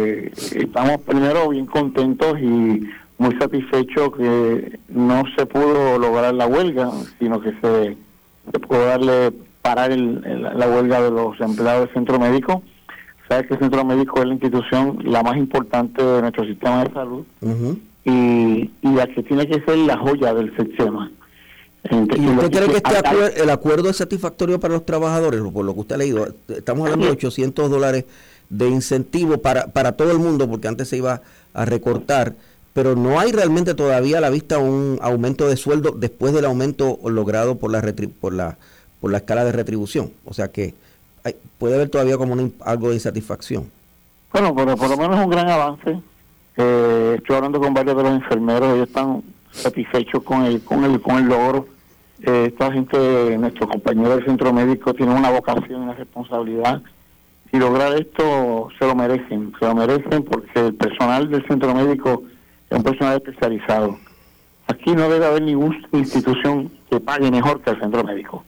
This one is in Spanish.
eh, estamos primero bien contentos y muy satisfechos que no se pudo lograr la huelga, sino que se, pudo darle parar la huelga de los empleados del centro médico. Sabes que el centro médico es la institución la más importante de nuestro sistema de salud y, y la que tiene que ser la joya del sistema. ¿Y usted cree que este el acuerdo es satisfactorio para los trabajadores? Por lo que usted ha leído, estamos hablando de 800 dólares de incentivo para, para todo el mundo, porque antes se iba a recortar, pero no hay realmente todavía a la vista un aumento de sueldo después del aumento logrado por la, por la, por la escala de retribución. O sea que puede haber todavía como algo de insatisfacción. Bueno, pero por lo menos es un gran avance. Eh, estoy hablando con varios de los enfermeros, ellos están satisfechos con el, con el, con el logro. Eh, esta gente, nuestros compañeros del centro médico, tienen una vocación y una responsabilidad y lograr esto se lo merecen, se lo merecen porque el personal del centro médico es un personal especializado. Aquí no debe haber ninguna institución que pague mejor que el centro médico.